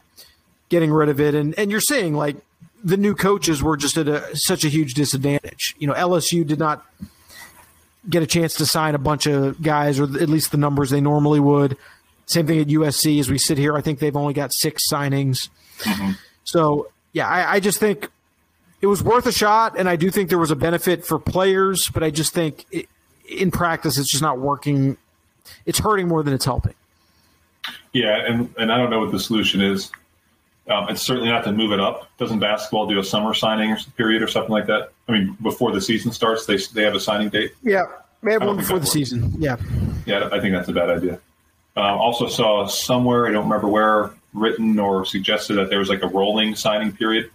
getting rid of it. And and you're saying like the new coaches were just at a, such a huge disadvantage. You know, LSU did not get a chance to sign a bunch of guys, or at least the numbers they normally would. Same thing at USC. As we sit here, I think they've only got six signings. Mm-hmm. So yeah, I, I just think it was worth a shot, and I do think there was a benefit for players, but I just think it, in practice it's just not working. It's hurting more than it's helping. Yeah, and and I don't know what the solution is. Um, it's certainly not to move it up. Doesn't basketball do a summer signing period or something like that? I mean, before the season starts, they they have a signing date. Yeah, they have one before the season. Yeah, yeah, I think that's a bad idea. Um, also saw somewhere I don't remember where written or suggested that there was like a rolling signing period.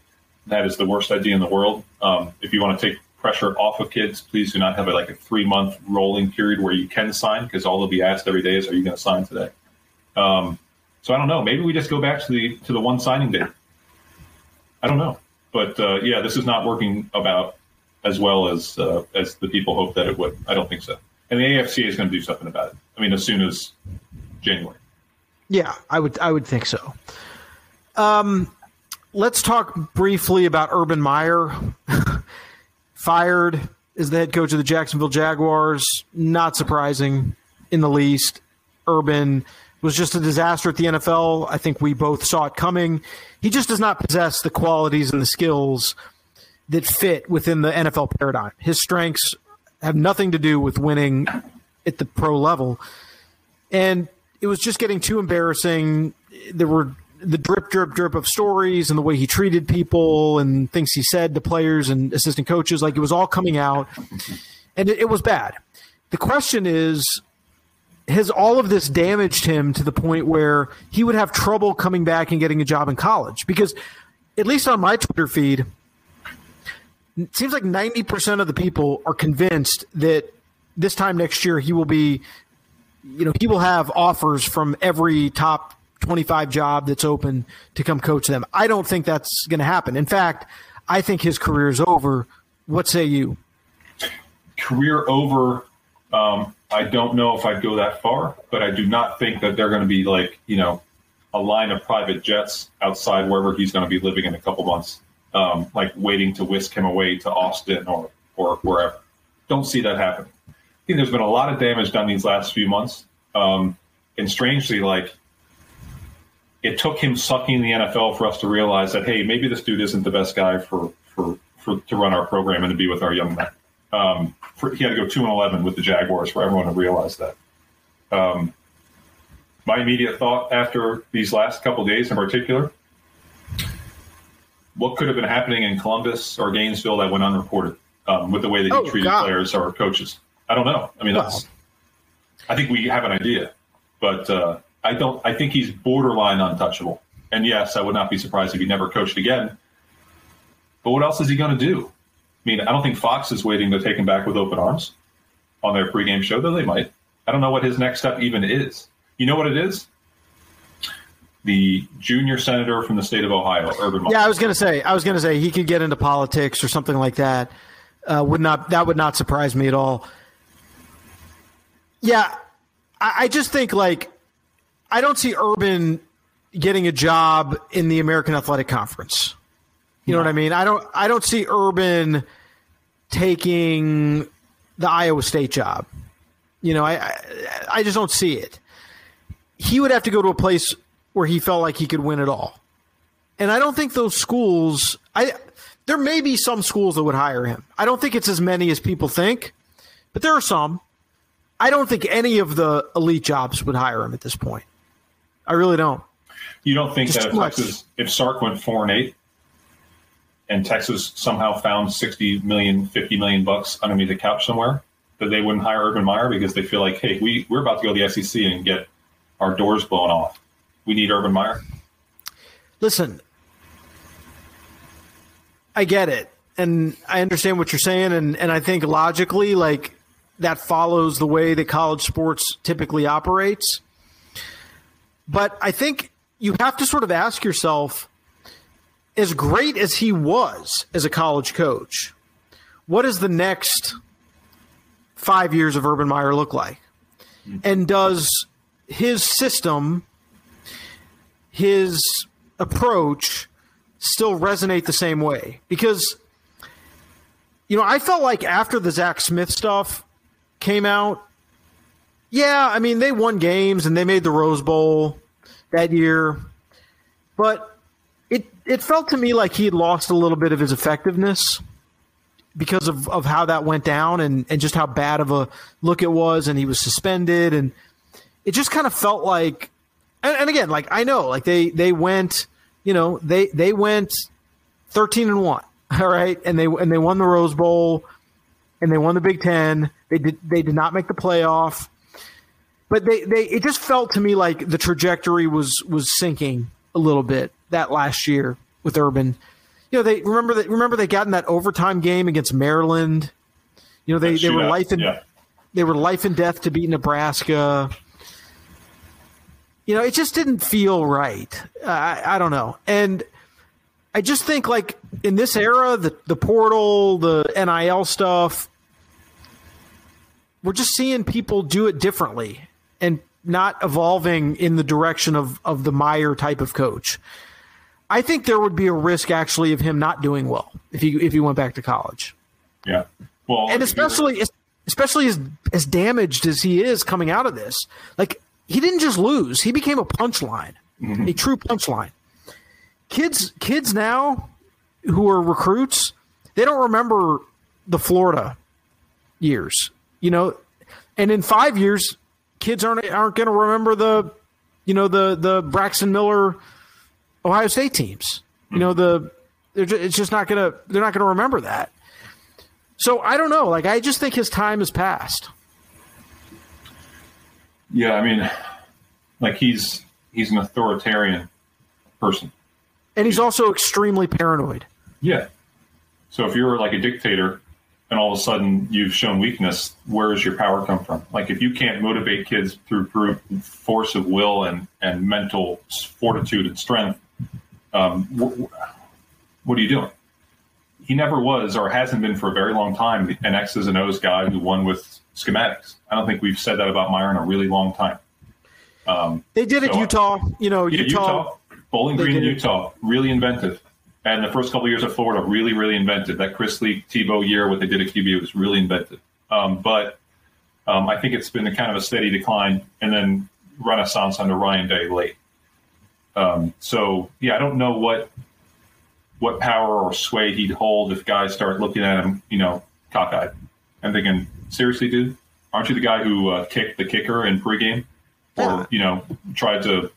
That is the worst idea in the world. Um, if you want to take pressure off of kids, please do not have a, like a three month rolling period where you can sign because all they'll be asked every day is, "Are you going to sign today?" Um, so I don't know. Maybe we just go back to the to the one signing date. I don't know, but uh, yeah, this is not working about as well as uh, as the people hope that it would. I don't think so. And the AFC is going to do something about it. I mean, as soon as January. Yeah, I would I would think so. Um, let's talk briefly about Urban Meyer. Fired as the head coach of the Jacksonville Jaguars. Not surprising in the least. Urban was just a disaster at the NFL. I think we both saw it coming. He just does not possess the qualities and the skills that fit within the NFL paradigm. His strengths have nothing to do with winning at the pro level. And it was just getting too embarrassing. There were the drip, drip, drip of stories and the way he treated people and things he said to players and assistant coaches. Like it was all coming out, and it, it was bad. The question is, has all of this damaged him to the point where he would have trouble coming back and getting a job in college? Because, at least on my Twitter feed, it seems like 90% of the people are convinced that this time next year he will be, you know, he will have offers from every top 25 job that's open to come coach them. I don't think that's going to happen. In fact, I think his career is over. What say you? Career over. Um, I don't know if I'd go that far, but I do not think that they're going to be like, you know, a line of private jets outside wherever he's going to be living in a couple months, um, like waiting to whisk him away to Austin or, or wherever. Don't see that happening. I think there's been a lot of damage done these last few months. Um, and strangely, like it took him sucking the NFL for us to realize that hey, maybe this dude isn't the best guy for for, for to run our program and to be with our young men. Um, for, he had to go two and eleven with the Jaguars for everyone to realize that. Um, my immediate thought after these last couple days, in particular, what could have been happening in Columbus or Gainesville that went unreported um, with the way that he oh, treated God. players or coaches? I don't know. I mean, that's. I think we have an idea, but. Uh, I don't. I think he's borderline untouchable. And yes, I would not be surprised if he never coached again. But what else is he going to do? I mean, I don't think Fox is waiting to take him back with open arms on their pregame show, though they might. I don't know what his next step even is. You know what it is? The junior senator from the state of Ohio, Urban. Yeah, I was going to say. I was going to say he could get into politics or something like that. Uh, would not that would not surprise me at all. Yeah, I, I just think like I don't see Urban getting a job in the American Athletic Conference. You know what I mean? I don't I don't see Urban taking the Iowa State job. You know, I, I, I just don't see it. He would have to go to a place where he felt like he could win it all. And I don't think those schools I there may be some schools that would hire him. I don't think it's as many as people think, but there are some. I don't think any of the elite jobs would hire him at this point. I really don't. You don't think Just that if Texas, if Sark went four and eight, and Texas somehow found 60 million, 50 million bucks underneath the couch somewhere, that they wouldn't hire Urban Meyer because they feel like, hey, we, we're about to go to the SEC and get our doors blown off. We need Urban Meyer. Listen, I get it. And I understand what you're saying. And, and I think logically, like, that follows the way that college sports typically operates. But I think you have to sort of ask yourself as great as he was as a college coach, what does the next five years of Urban Meyer look like? And does his system, his approach, still resonate the same way? Because, you know, I felt like after the Zach Smith stuff came out, yeah, I mean, they won games and they made the Rose Bowl that year, but it it felt to me like he had lost a little bit of his effectiveness because of, of how that went down and, and just how bad of a look it was and he was suspended. And it just kind of felt like and, and again like I know like they they went you know they they went 13 and 1 all right? And they and they won the Rose Bowl and they won the Big 10 they did they did not make the playoff but they, they it just felt to me like the trajectory was was sinking a little bit that last year with Urban. You know, they remember that remember they got in that overtime game against Maryland. You know, they, they were life and yeah. they were life and death to beat Nebraska. You know, it just didn't feel right. I, I don't know. And I just think like in this era, the the portal, the NIL stuff, we're just seeing people do it differently and not evolving in the direction of, of the Meyer type of coach. I think there would be a risk actually of him not doing well if he if he went back to college. Yeah. Well, and especially especially as as damaged as he is coming out of this. Like he didn't just lose, he became a punchline. Mm-hmm. A true punchline. Kids kids now who are recruits they don't remember the Florida years, you know, and in five years, kids aren't aren't going to remember the, you know, the the Braxton Miller, Ohio State teams. You know the, just, it's just not gonna they're not gonna remember that. So I don't know. Like I just think his time has passed. Yeah, I mean, like he's he's an authoritarian person, and he's also extremely paranoid. Yeah. So if you're like a dictator and all of a sudden you've shown weakness, where does your power come from? Like if you can't motivate kids through brute force of will and, and mental fortitude and strength, um, wh- what are you doing? He never was or hasn't been for a very long time an X's and O's guy who won with schematics. I don't think we've said that about Meyer in a really long time. Um, they did it so, Utah, you know, Utah, Utah, Bowling Green, Utah, really inventive. And the first couple of years of Florida, really, really invented That Chris Leak Tebow year, what they did at QB was really invented. Um, but um, I think it's been a kind of a steady decline and then renaissance under Ryan Day late. Um, so yeah, I don't know what what power or sway he'd hold if guys start looking at him, you know, cockeyed and thinking, seriously, dude, aren't you the guy who uh, kicked the kicker in pregame, or yeah. you know, tried to?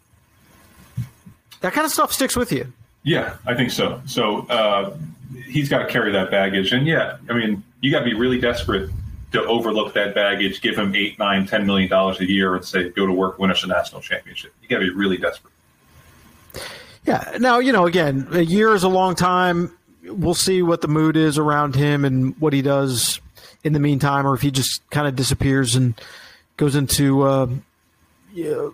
That kind of stuff sticks with you. Yeah, I think so. So uh, he's got to carry that baggage, and yeah, I mean, you got to be really desperate to overlook that baggage, give him eight, nine, ten million dollars a year, and say, "Go to work, win us a national championship." You got to be really desperate. Yeah. Now you know, again, a year is a long time. We'll see what the mood is around him and what he does in the meantime, or if he just kind of disappears and goes into uh,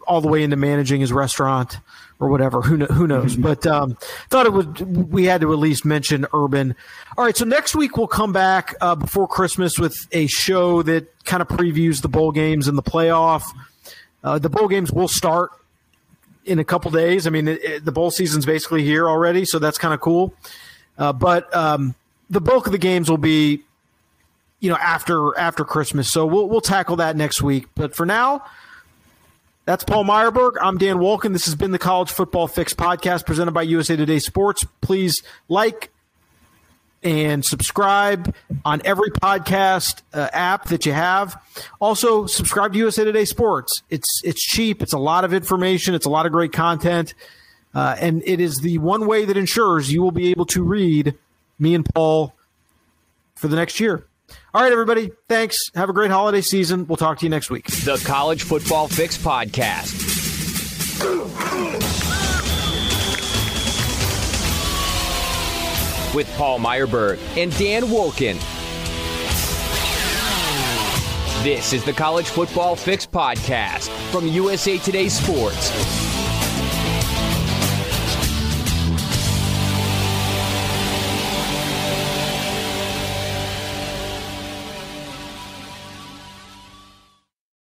all the way into managing his restaurant or whatever. Who who knows? But um, thought it would. We had to at least mention Urban. All right, so next week we'll come back uh, before Christmas with a show that kind of previews the bowl games and the playoff. Uh, the bowl games will start in a couple days. I mean, it, it, the bowl season's basically here already, so that's kind of cool. Uh, but um, the bulk of the games will be, you know, after after Christmas. So we'll we'll tackle that next week. But for now. That's Paul Myerberg. I'm Dan Wolken. This has been the College Football Fix podcast presented by USA Today Sports. Please like and subscribe on every podcast uh, app that you have. Also, subscribe to USA Today Sports. It's it's cheap. It's a lot of information. It's a lot of great content, uh, and it is the one way that ensures you will be able to read me and Paul for the next year. All right, everybody. Thanks. Have a great holiday season. We'll talk to you next week. The College Football Fix Podcast. With Paul Myerberg and Dan Wolken. This is the College Football Fix Podcast from USA Today Sports.